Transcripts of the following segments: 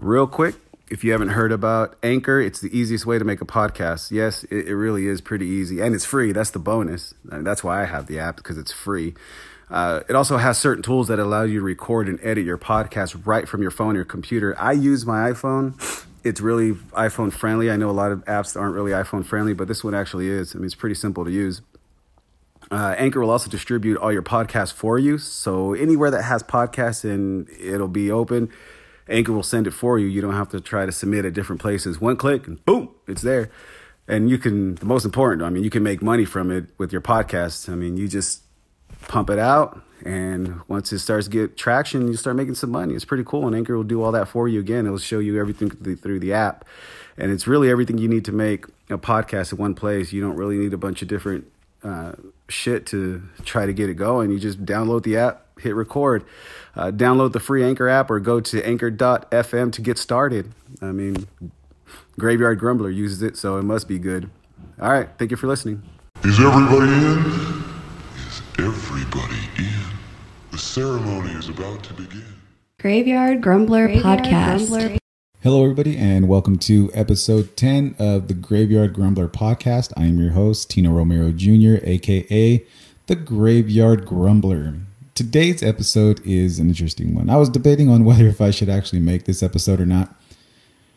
Real quick, if you haven't heard about Anchor, it's the easiest way to make a podcast. Yes, it, it really is pretty easy and it's free. That's the bonus. And that's why I have the app because it's free. Uh, it also has certain tools that allow you to record and edit your podcast right from your phone or computer. I use my iPhone. It's really iPhone friendly. I know a lot of apps aren't really iPhone friendly, but this one actually is. I mean, it's pretty simple to use. Uh, Anchor will also distribute all your podcasts for you. So anywhere that has podcasts and it'll be open, Anchor will send it for you. You don't have to try to submit at different places. One click and boom, it's there. And you can, the most important, I mean, you can make money from it with your podcast. I mean, you just pump it out and once it starts to get traction, you start making some money. It's pretty cool. And Anchor will do all that for you again. It'll show you everything through the app. And it's really everything you need to make a podcast in one place. You don't really need a bunch of different uh, shit to try to get it going. You just download the app, hit record, uh, download the free Anchor app, or go to anchor.fm to get started. I mean, Graveyard Grumbler uses it, so it must be good. All right, thank you for listening. Is everybody in? Is everybody in? The ceremony is about to begin. Graveyard Grumbler Graveyard Podcast. Grumbler. Hello, everybody, and welcome to episode 10 of the Graveyard Grumbler podcast. I am your host, Tino Romero Jr., aka the Graveyard Grumbler. Today's episode is an interesting one. I was debating on whether if I should actually make this episode or not,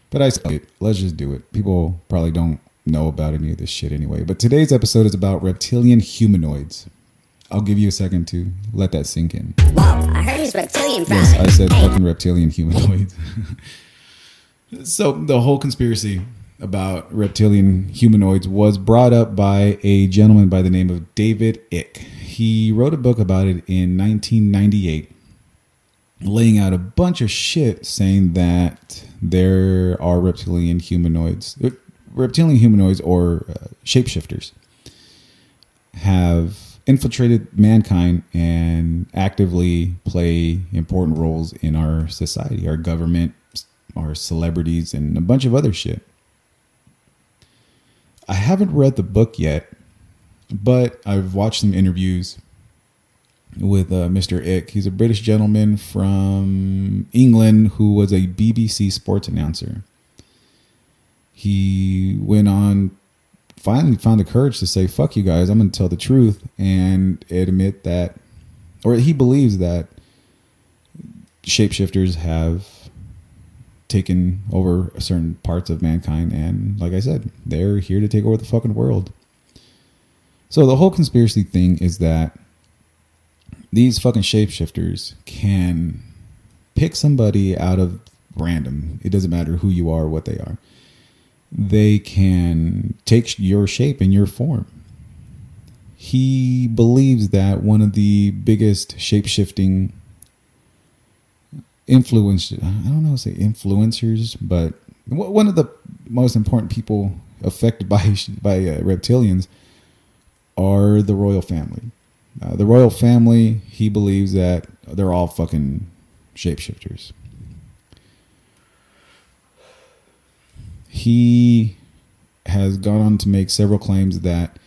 but I said, let's just do it. People probably don't know about any of this shit anyway. But today's episode is about reptilian humanoids. I'll give you a second to let that sink in. Whoa, I heard he's reptilian Yes, I said fucking reptilian humanoids. so the whole conspiracy about reptilian humanoids was brought up by a gentleman by the name of David Icke. He wrote a book about it in 1998, laying out a bunch of shit saying that there are reptilian humanoids, reptilian humanoids or uh, shapeshifters have infiltrated mankind and actively play important roles in our society, our government, our celebrities, and a bunch of other shit. I haven't read the book yet, but I've watched some interviews with uh, Mr. Icke. He's a British gentleman from England who was a BBC sports announcer. He went on finally found the courage to say, fuck you guys, I'm going to tell the truth and admit that, or he believes that shapeshifters have taken over certain parts of mankind. And like I said, they're here to take over the fucking world. So the whole conspiracy thing is that these fucking shapeshifters can pick somebody out of random. It doesn't matter who you are or what they are they can take your shape and your form. He believes that one of the biggest shape shifting influence I don't know say influencers, but one of the most important people affected by by uh, reptilians are the royal family. Uh, the royal family, he believes that they're all fucking shapeshifters. he has gone on to make several claims that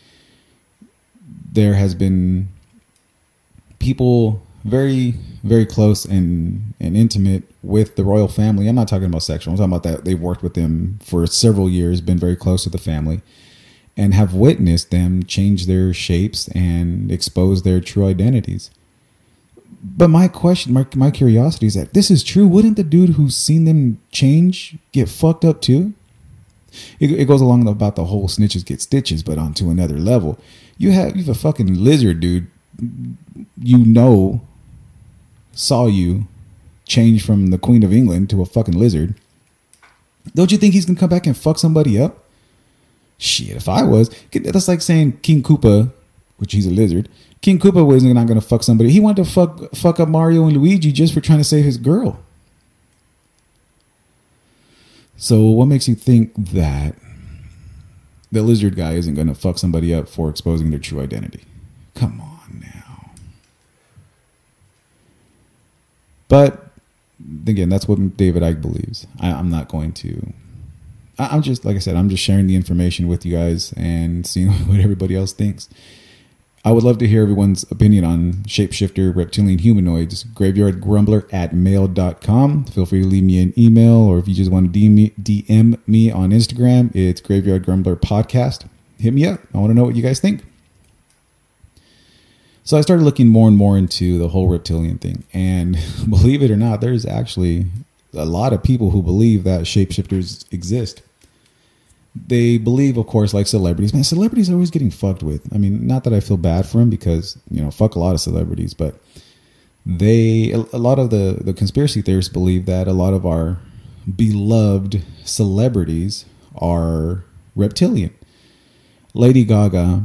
there has been people very very close and and intimate with the royal family. I'm not talking about sexual. I'm talking about that they've worked with them for several years been very close to the family and have witnessed them change their shapes and expose their true identities. But my question my, my curiosity is that this is true. Wouldn't the dude who's seen them change get fucked up too? It, it goes along about the whole snitches get stitches, but onto another level. You have you have a fucking lizard, dude. You know, saw you change from the Queen of England to a fucking lizard. Don't you think he's gonna come back and fuck somebody up? Shit, if I was, that's like saying King Koopa, which he's a lizard. King Koopa wasn't not gonna fuck somebody. He wanted to fuck fuck up Mario and Luigi just for trying to save his girl. So, what makes you think that the lizard guy isn't to fuck somebody up for exposing their true identity? Come on now. But again, that's what David Icke believes. I, I'm not going to. I, I'm just like I said. I'm just sharing the information with you guys and seeing what everybody else thinks. I would love to hear everyone's opinion on shapeshifter reptilian humanoids. Graveyardgrumbler at mail.com. Feel free to leave me an email or if you just want to DM me, DM me on Instagram, it's Graveyard Grumbler Podcast. Hit me up. I want to know what you guys think. So I started looking more and more into the whole reptilian thing. And believe it or not, there's actually a lot of people who believe that shapeshifters exist they believe, of course, like celebrities. Man, celebrities are always getting fucked with. I mean, not that I feel bad for them because you know, fuck a lot of celebrities, but they a lot of the the conspiracy theorists believe that a lot of our beloved celebrities are reptilian. Lady Gaga,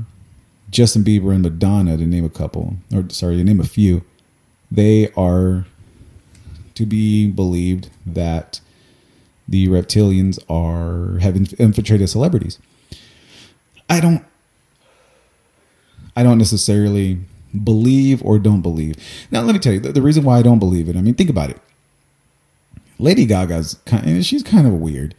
Justin Bieber, and Madonna, to name a couple, or sorry, to name a few, they are to be believed that the reptilians are have infiltrated celebrities. I don't I don't necessarily believe or don't believe. Now let me tell you the, the reason why I don't believe it. I mean, think about it. Lady Gaga's kind she's kind of weird.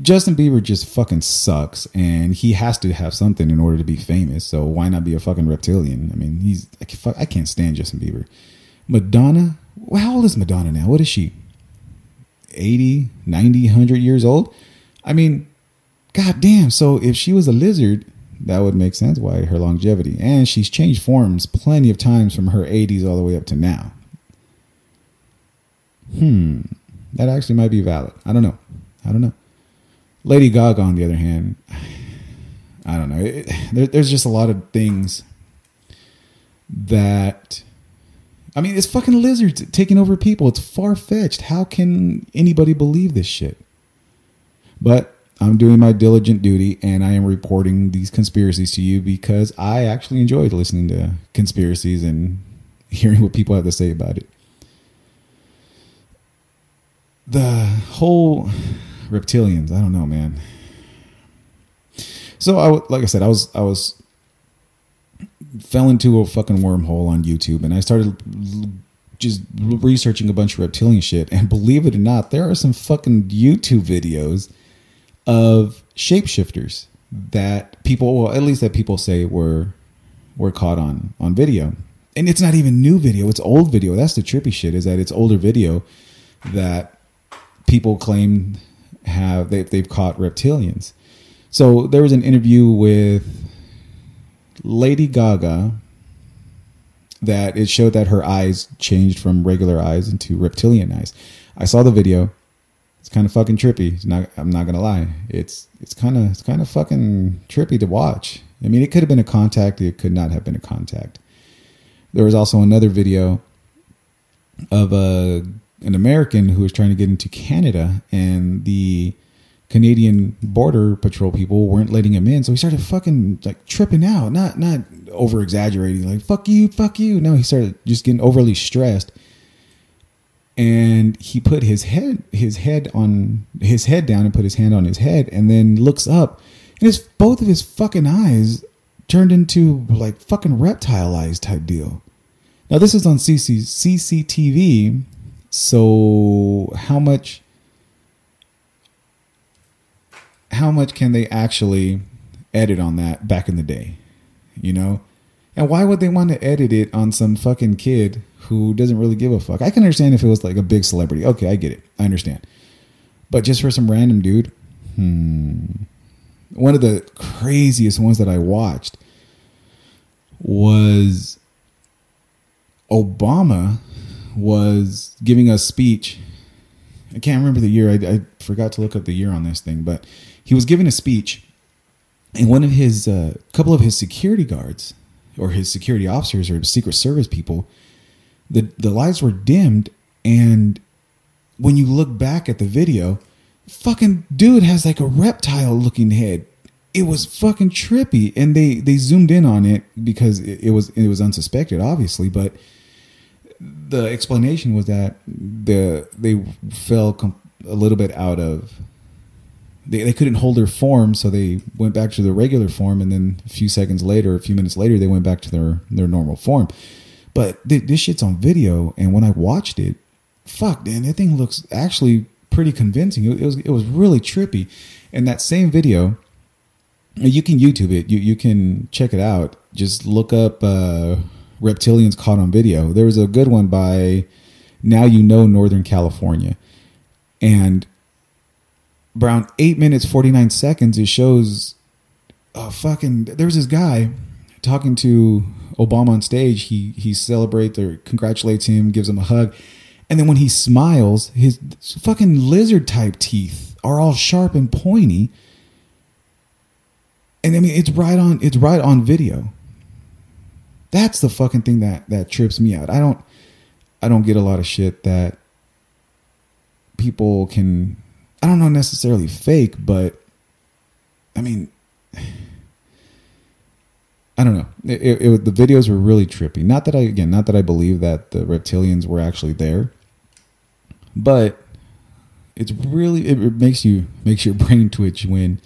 Justin Bieber just fucking sucks and he has to have something in order to be famous. So why not be a fucking reptilian? I mean, he's I can't stand Justin Bieber. Madonna, how old is Madonna now? What is she? 80, 90, 100 years old. I mean, god damn. So if she was a lizard, that would make sense why her longevity. And she's changed forms plenty of times from her 80s all the way up to now. Hmm. That actually might be valid. I don't know. I don't know. Lady Gaga, on the other hand, I don't know. It, there, there's just a lot of things that I mean, it's fucking lizards taking over people. It's far fetched. How can anybody believe this shit? But I'm doing my diligent duty and I am reporting these conspiracies to you because I actually enjoyed listening to conspiracies and hearing what people have to say about it. The whole reptilians, I don't know, man. So I like I said, I was I was fell into a fucking wormhole on YouTube and I started just researching a bunch of reptilian shit. And believe it or not, there are some fucking YouTube videos of shapeshifters that people, well, at least that people say were were caught on on video. And it's not even new video; it's old video. That's the trippy shit. Is that it's older video that people claim have they, they've caught reptilians. So there was an interview with Lady Gaga that it showed that her eyes changed from regular eyes into reptilian eyes. I saw the video. It's kind of fucking trippy. Not, I'm not gonna lie. It's it's kind of it's kind of fucking trippy to watch. I mean, it could have been a contact. It could not have been a contact. There was also another video of a an American who was trying to get into Canada, and the Canadian border patrol people weren't letting him in, so he started fucking like tripping out, not not over exaggerating, like fuck you, fuck you. No, he started just getting overly stressed, and he put his head his head on his head down and put his hand on his head, and then looks up, and his both of his fucking eyes turned into like fucking reptile eyes type deal. Now this is on CC, CCTV, so how much how much can they actually edit on that back in the day? You know? And why would they want to edit it on some fucking kid who doesn't really give a fuck? I can understand if it was like a big celebrity. Okay, I get it. I understand. But just for some random dude, hmm. One of the craziest ones that I watched was Obama was giving a speech. I can't remember the year. I, I forgot to look up the year on this thing, but he was giving a speech, and one of his, uh, couple of his security guards, or his security officers, or Secret Service people, the the lights were dimmed, and when you look back at the video, fucking dude has like a reptile looking head. It was fucking trippy, and they they zoomed in on it because it, it was it was unsuspected, obviously, but the explanation was that the they fell com- a little bit out of they, they couldn't hold their form, so they went back to their regular form, and then a few seconds later, a few minutes later, they went back to their their normal form. But th- this shit's on video, and when I watched it, fuck, man, that thing looks actually pretty convincing. It, it was it was really trippy. And that same video, You can YouTube it. You you can check it out. Just look up uh, reptilians caught on video. There was a good one by Now You Know Northern California, and around eight minutes forty nine seconds, it shows a fucking. There was this guy talking to Obama on stage. He he celebrates or congratulates him, gives him a hug, and then when he smiles, his fucking lizard type teeth are all sharp and pointy. And I mean, it's right on. It's right on video. That's the fucking thing that that trips me out. I don't. I don't get a lot of shit that people can. I don't know necessarily fake, but I mean, I don't know. It, it, it- the videos were really trippy. Not that I again, not that I believe that the reptilians were actually there, but it's really it, it makes you makes your brain twitch when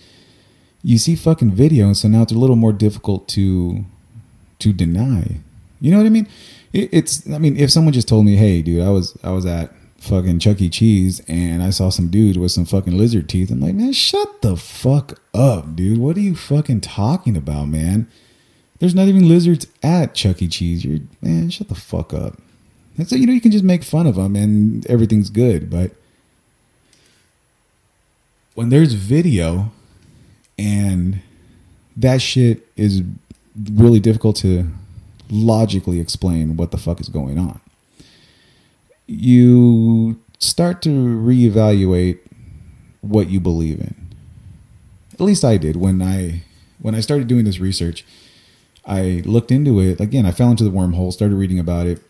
you see fucking video, and so now it's a little more difficult to to deny. You know what I mean? It, it's I mean, if someone just told me, "Hey, dude, I was I was at fucking Chuck E. Cheese and I saw some dude with some fucking lizard teeth," I'm like, man, shut the fuck up, dude. What are you fucking talking about, man? There's not even lizards at Chuck E. Cheese. You're man, shut the fuck up. And so you know you can just make fun of them and everything's good, but when there's video and that shit is really difficult to logically explain what the fuck is going on. You start to reevaluate what you believe in. At least I did when I when I started doing this research. I looked into it again. I fell into the wormhole, started reading about it.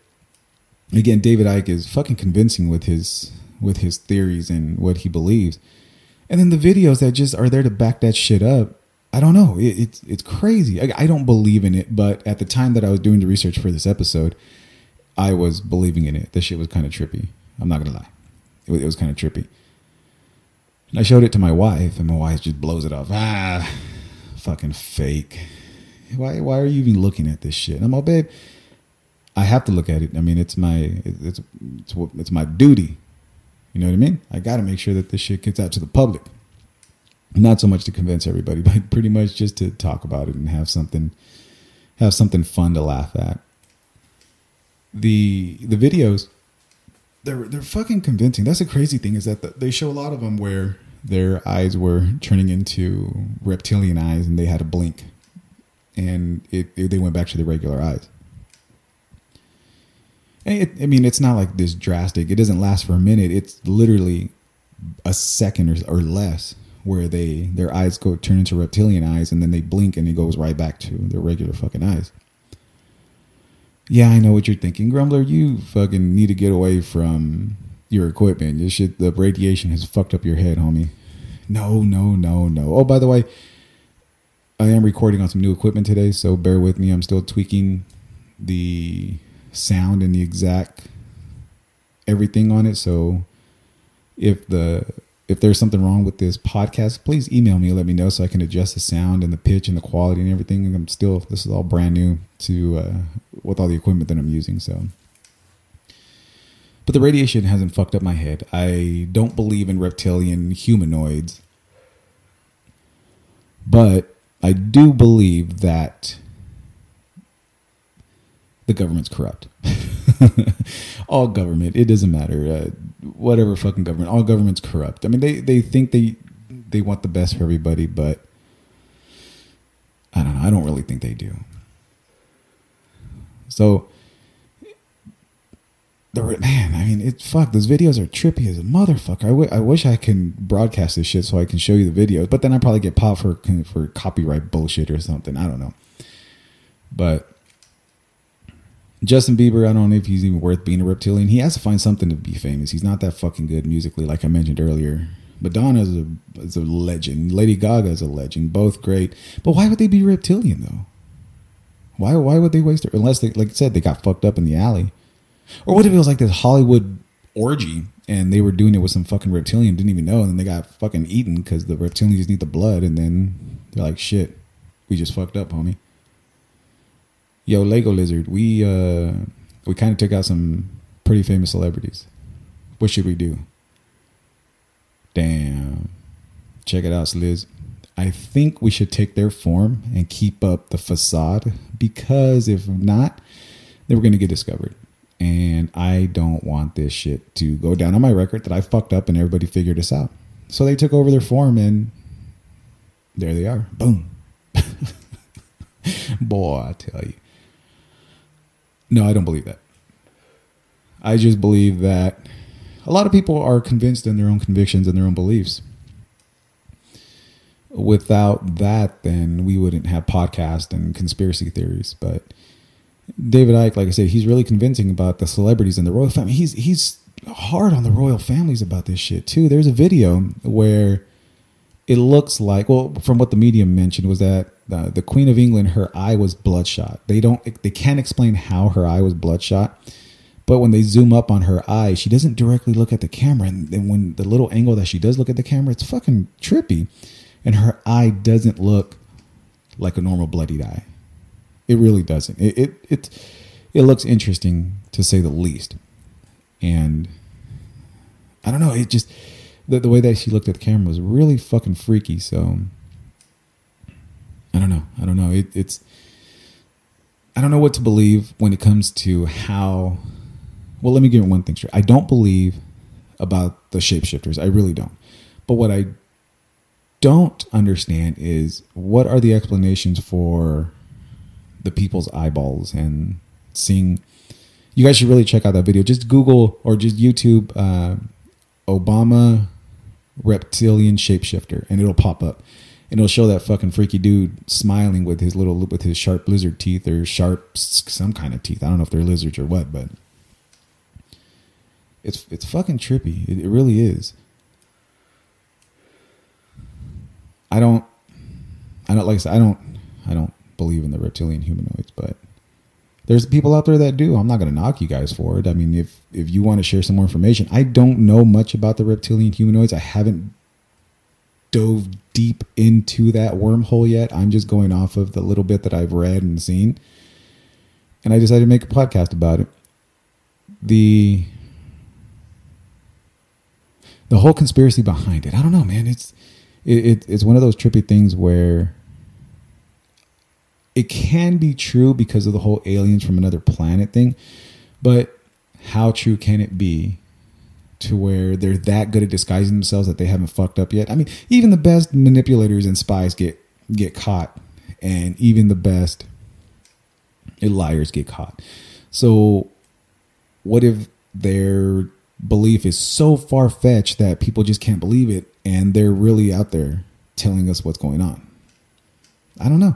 Again, David Icke is fucking convincing with his with his theories and what he believes. And then the videos that just are there to back that shit up. I don't know. It, it's it's crazy. I, I don't believe in it, but at the time that I was doing the research for this episode, I was believing in it. This shit was kind of trippy. I'm not gonna lie. It was, was kind of trippy. And I showed it to my wife, and my wife just blows it off. Ah, fucking fake. Why why are you even looking at this shit? And I'm all, babe. I have to look at it. I mean, it's my it's it's it's my duty. You know what I mean? I got to make sure that this shit gets out to the public. Not so much to convince everybody, but pretty much just to talk about it and have something have something fun to laugh at. The the videos they're they're fucking convincing. That's the crazy thing is that the, they show a lot of them where their eyes were turning into reptilian eyes and they had a blink, and it, it they went back to the regular eyes. It, I mean, it's not like this drastic. It doesn't last for a minute. It's literally a second or, or less where they their eyes go turn into reptilian eyes and then they blink and it goes right back to their regular fucking eyes. Yeah, I know what you're thinking, Grumbler. You fucking need to get away from your equipment. This shit, the radiation has fucked up your head, homie. No, no, no, no. Oh, by the way, I am recording on some new equipment today, so bear with me. I'm still tweaking the sound and the exact everything on it. So if the if there's something wrong with this podcast, please email me let me know so I can adjust the sound and the pitch and the quality and everything. I'm still this is all brand new to uh, with all the equipment that I'm using. So, but the radiation hasn't fucked up my head. I don't believe in reptilian humanoids, but I do believe that the government's corrupt. all government, it doesn't matter. Uh, whatever fucking government, all government's corrupt. I mean, they they think they they want the best for everybody, but I don't know. I don't really think they do. So, the man, I mean, it fuck. Those videos are trippy as a motherfucker. I, w- I wish I can broadcast this shit so I can show you the videos, but then I probably get popped for for copyright bullshit or something. I don't know, but. Justin Bieber, I don't know if he's even worth being a reptilian. He has to find something to be famous. He's not that fucking good musically, like I mentioned earlier. Madonna is a, is a legend. Lady Gaga is a legend. Both great. But why would they be reptilian though? Why why would they waste it? Unless they like I said, they got fucked up in the alley. Or what if it was like this Hollywood orgy and they were doing it with some fucking reptilian, didn't even know, and then they got fucking eaten because the reptilians need the blood, and then they're like, shit, we just fucked up, homie yo lego lizard we uh we kind of took out some pretty famous celebrities what should we do damn check it out sliz I think we should take their form and keep up the facade because if not, then we're going to get discovered. And I don't want this shit to go down on my record that I fucked up and everybody figured this out. So they took over their form and there they are. Boom. Boy, I tell you. No, I don't believe that. I just believe that a lot of people are convinced in their own convictions and their own beliefs. Without that, then we wouldn't have podcast and conspiracy theories. But David Icke, like I said, he's really convincing about the celebrities and the royal family. He's he's hard on the royal families about this shit too. There's a video where it looks like, well, from what the medium mentioned, was that uh, the Queen of England, her eye was bloodshot. They don't, they can't explain how her eye was bloodshot, but when they zoom up on her eye, she doesn't directly look at the camera, and, and when the little angle that she does look at the camera, it's fucking trippy, and her eye doesn't look like a normal bloodied eye. It really doesn't. It it it, it looks interesting to say the least, and I don't know. It just the, the way that she looked at the camera was really fucking freaky. So I don't know. I don't know. It, it's I don't know what to believe when it comes to how. Well, let me give you one thing straight. I don't believe about the shapeshifters. I really don't. But what I don't understand is what are the explanations for the people's eyeballs and seeing. You guys should really check out that video. Just Google or just YouTube uh, Obama reptilian shapeshifter, and it'll pop up, and it'll show that fucking freaky dude smiling with his little with his sharp lizard teeth or sharp some kind of teeth. I don't know if they're lizards or what, but it's it's fucking trippy. It, it really is. I don't, I don't like I said, I don't, I don't believe in the reptilian humanoids, but there's people out there that do. I'm not going to knock you guys for it. I mean, if if you want to share some more information, I don't know much about the reptilian humanoids. I haven't dove deep into that wormhole yet. I'm just going off of the little bit that I've read and seen, and I decided to make a podcast about it. The the whole conspiracy behind it. I don't know, man. It's it, it, it's one of those trippy things where it can be true because of the whole aliens from another planet thing, but how true can it be to where they're that good at disguising themselves that they haven't fucked up yet? I mean, even the best manipulators and spies get get caught, and even the best liars get caught. So, what if their belief is so far fetched that people just can't believe it, and they're really out there telling us what's going on? I don't know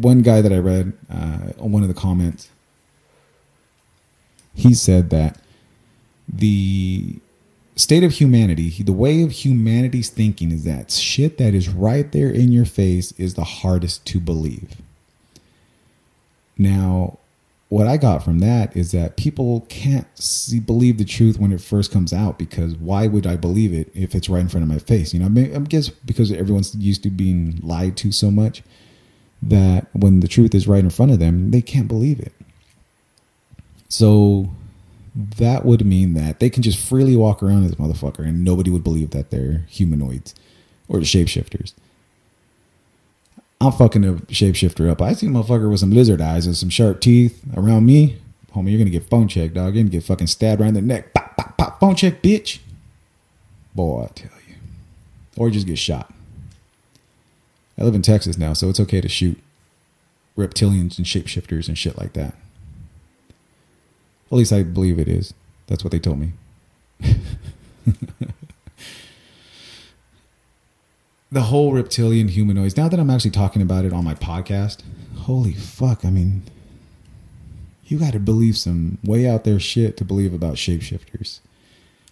one guy that I read uh, on one of the comments, he said that the state of humanity, the way of humanity's thinking is that shit that is right there in your face is the hardest to believe. Now, what I got from that is that people can't see, believe the truth when it first comes out because why would I believe it if it's right in front of my face? You know, I, mean, I guess because everyone's used to being lied to so much that when the truth is right in front of them, they can't believe it. So that would mean that they can just freely walk around this motherfucker and nobody would believe that they're humanoids or the shapeshifters. I'm fucking a shapeshifter up. I see a motherfucker with some lizard eyes and some sharp teeth around me. Homie, you're gonna get phone checked, dog. You're gonna get fucking stabbed right in the neck. Pop, pop, pop, phone check, bitch. Boy, I tell you. Or just get shot. I live in Texas now, so it's okay to shoot reptilians and shapeshifters and shit like that. At least I believe it is. That's what they told me. the whole reptilian humanoids. Now that I'm actually talking about it on my podcast, holy fuck! I mean, you got to believe some way out there shit to believe about shapeshifters.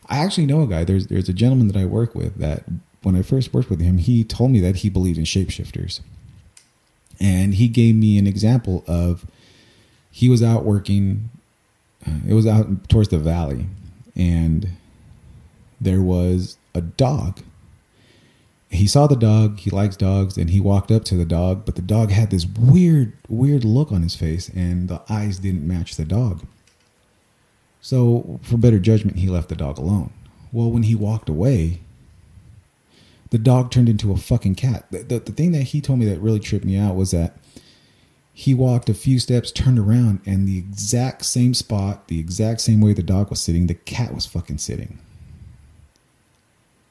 I actually know a guy. There's there's a gentleman that I work with that when I first worked with him, he told me that he believed in shapeshifters. And he gave me an example of he was out working, uh, it was out towards the valley, and there was a dog. He saw the dog, he likes dogs, and he walked up to the dog, but the dog had this weird, weird look on his face, and the eyes didn't match the dog. So, for better judgment, he left the dog alone. Well, when he walked away, the dog turned into a fucking cat. The, the, the thing that he told me that really tripped me out was that he walked a few steps, turned around, and the exact same spot, the exact same way the dog was sitting, the cat was fucking sitting.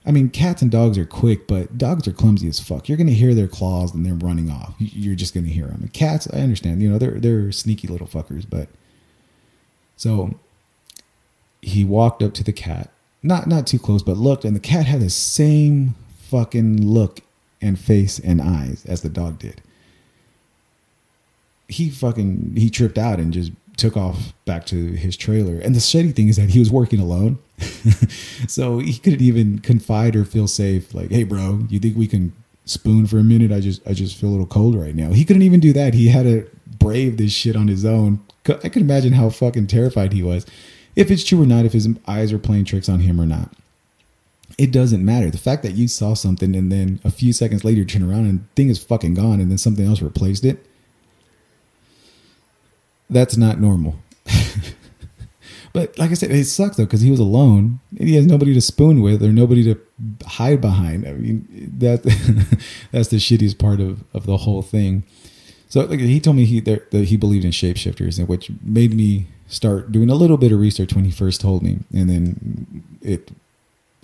I mean, cats and dogs are quick, but dogs are clumsy as fuck. You're gonna hear their claws and they're running off. You're just gonna hear them. And cats, I understand. You know, they're they're sneaky little fuckers. But so he walked up to the cat, not not too close, but looked, and the cat had the same fucking look and face and eyes as the dog did. He fucking he tripped out and just took off back to his trailer. And the shitty thing is that he was working alone. so he couldn't even confide or feel safe. Like, hey bro, you think we can spoon for a minute? I just I just feel a little cold right now. He couldn't even do that. He had to brave this shit on his own. I can imagine how fucking terrified he was. If it's true or not, if his eyes are playing tricks on him or not. It doesn't matter. The fact that you saw something and then a few seconds later turn around and thing is fucking gone and then something else replaced it that's not normal. but like I said, it sucks though because he was alone. He has nobody to spoon with or nobody to hide behind. I mean, that that's the shittiest part of of the whole thing. So like, he told me he that he believed in shapeshifters, and which made me start doing a little bit of research when he first told me, and then it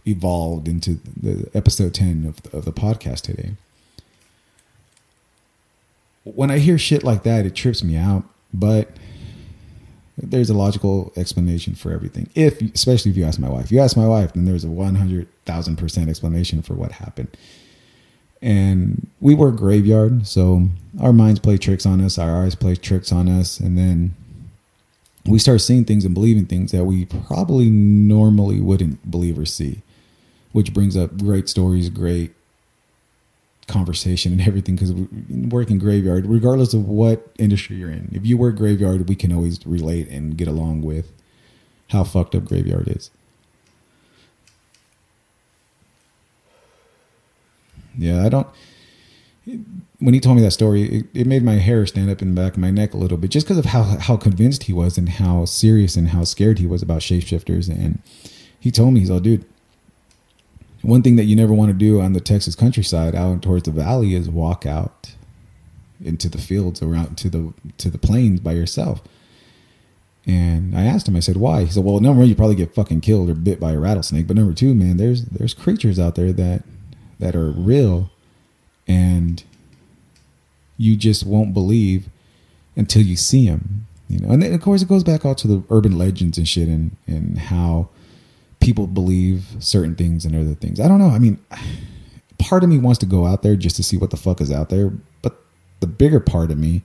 evolved into the episode ten of of the podcast today. When I hear shit like that, it trips me out but there's a logical explanation for everything. If, especially if you ask my wife, if you ask my wife, then there's a 100,000% explanation for what happened. And we work graveyard, so our minds play tricks on us, our eyes play tricks on us, and then we start seeing things and believing things that we probably normally wouldn't believe or see, which brings up great stories, great conversation and everything because we working graveyard, regardless of what industry you're in, if you work graveyard, we can always relate and get along with how fucked up graveyard is. Yeah, I don't. When he told me that story, it, it made my hair stand up in the back of my neck a little bit, just because of how how convinced he was and how serious and how scared he was about shapeshifters. And he told me, he's all, dude, one thing that you never want to do on the Texas countryside out towards the valley is walk out into the fields or out to the to the plains by yourself. And I asked him, I said, why? He said, well, number one, you probably get fucking killed or bit by a rattlesnake. But number two, man, there's there's creatures out there that that are real and you just won't believe until you see them. You know, and then of course it goes back out to the urban legends and shit and and how people believe certain things and other things. I don't know. I mean, part of me wants to go out there just to see what the fuck is out there, but the bigger part of me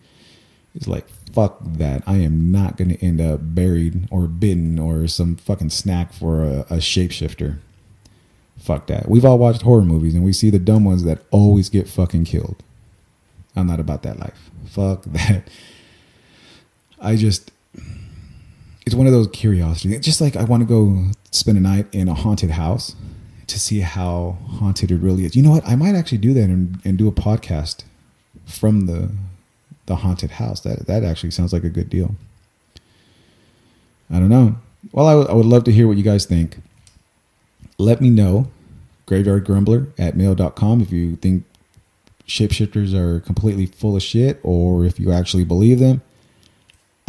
is like, fuck that. I am not going to end up buried or bitten or some fucking snack for a, a shapeshifter. Fuck that. We've all watched horror movies and we see the dumb ones that always get fucking killed. I'm not about that life. Fuck that. I just it's one of those curiosities. It's just like I want to go spend a night in a haunted house to see how haunted it really is. You know what? I might actually do that and, and do a podcast from the the haunted house. That that actually sounds like a good deal. I don't know. Well, I, w- I would love to hear what you guys think. Let me know. Graveyardgrumbler at mail.com if you think shapeshifters are completely full of shit or if you actually believe them.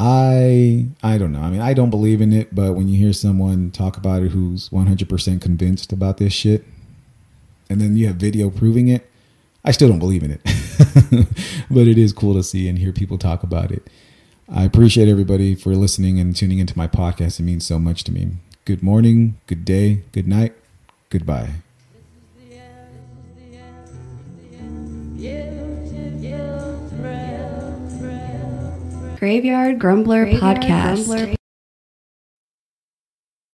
I I don't know. I mean, I don't believe in it, but when you hear someone talk about it who's 100% convinced about this shit and then you have video proving it, I still don't believe in it. but it is cool to see and hear people talk about it. I appreciate everybody for listening and tuning into my podcast. It means so much to me. Good morning, good day, good night, goodbye. Graveyard Grumbler Podcast.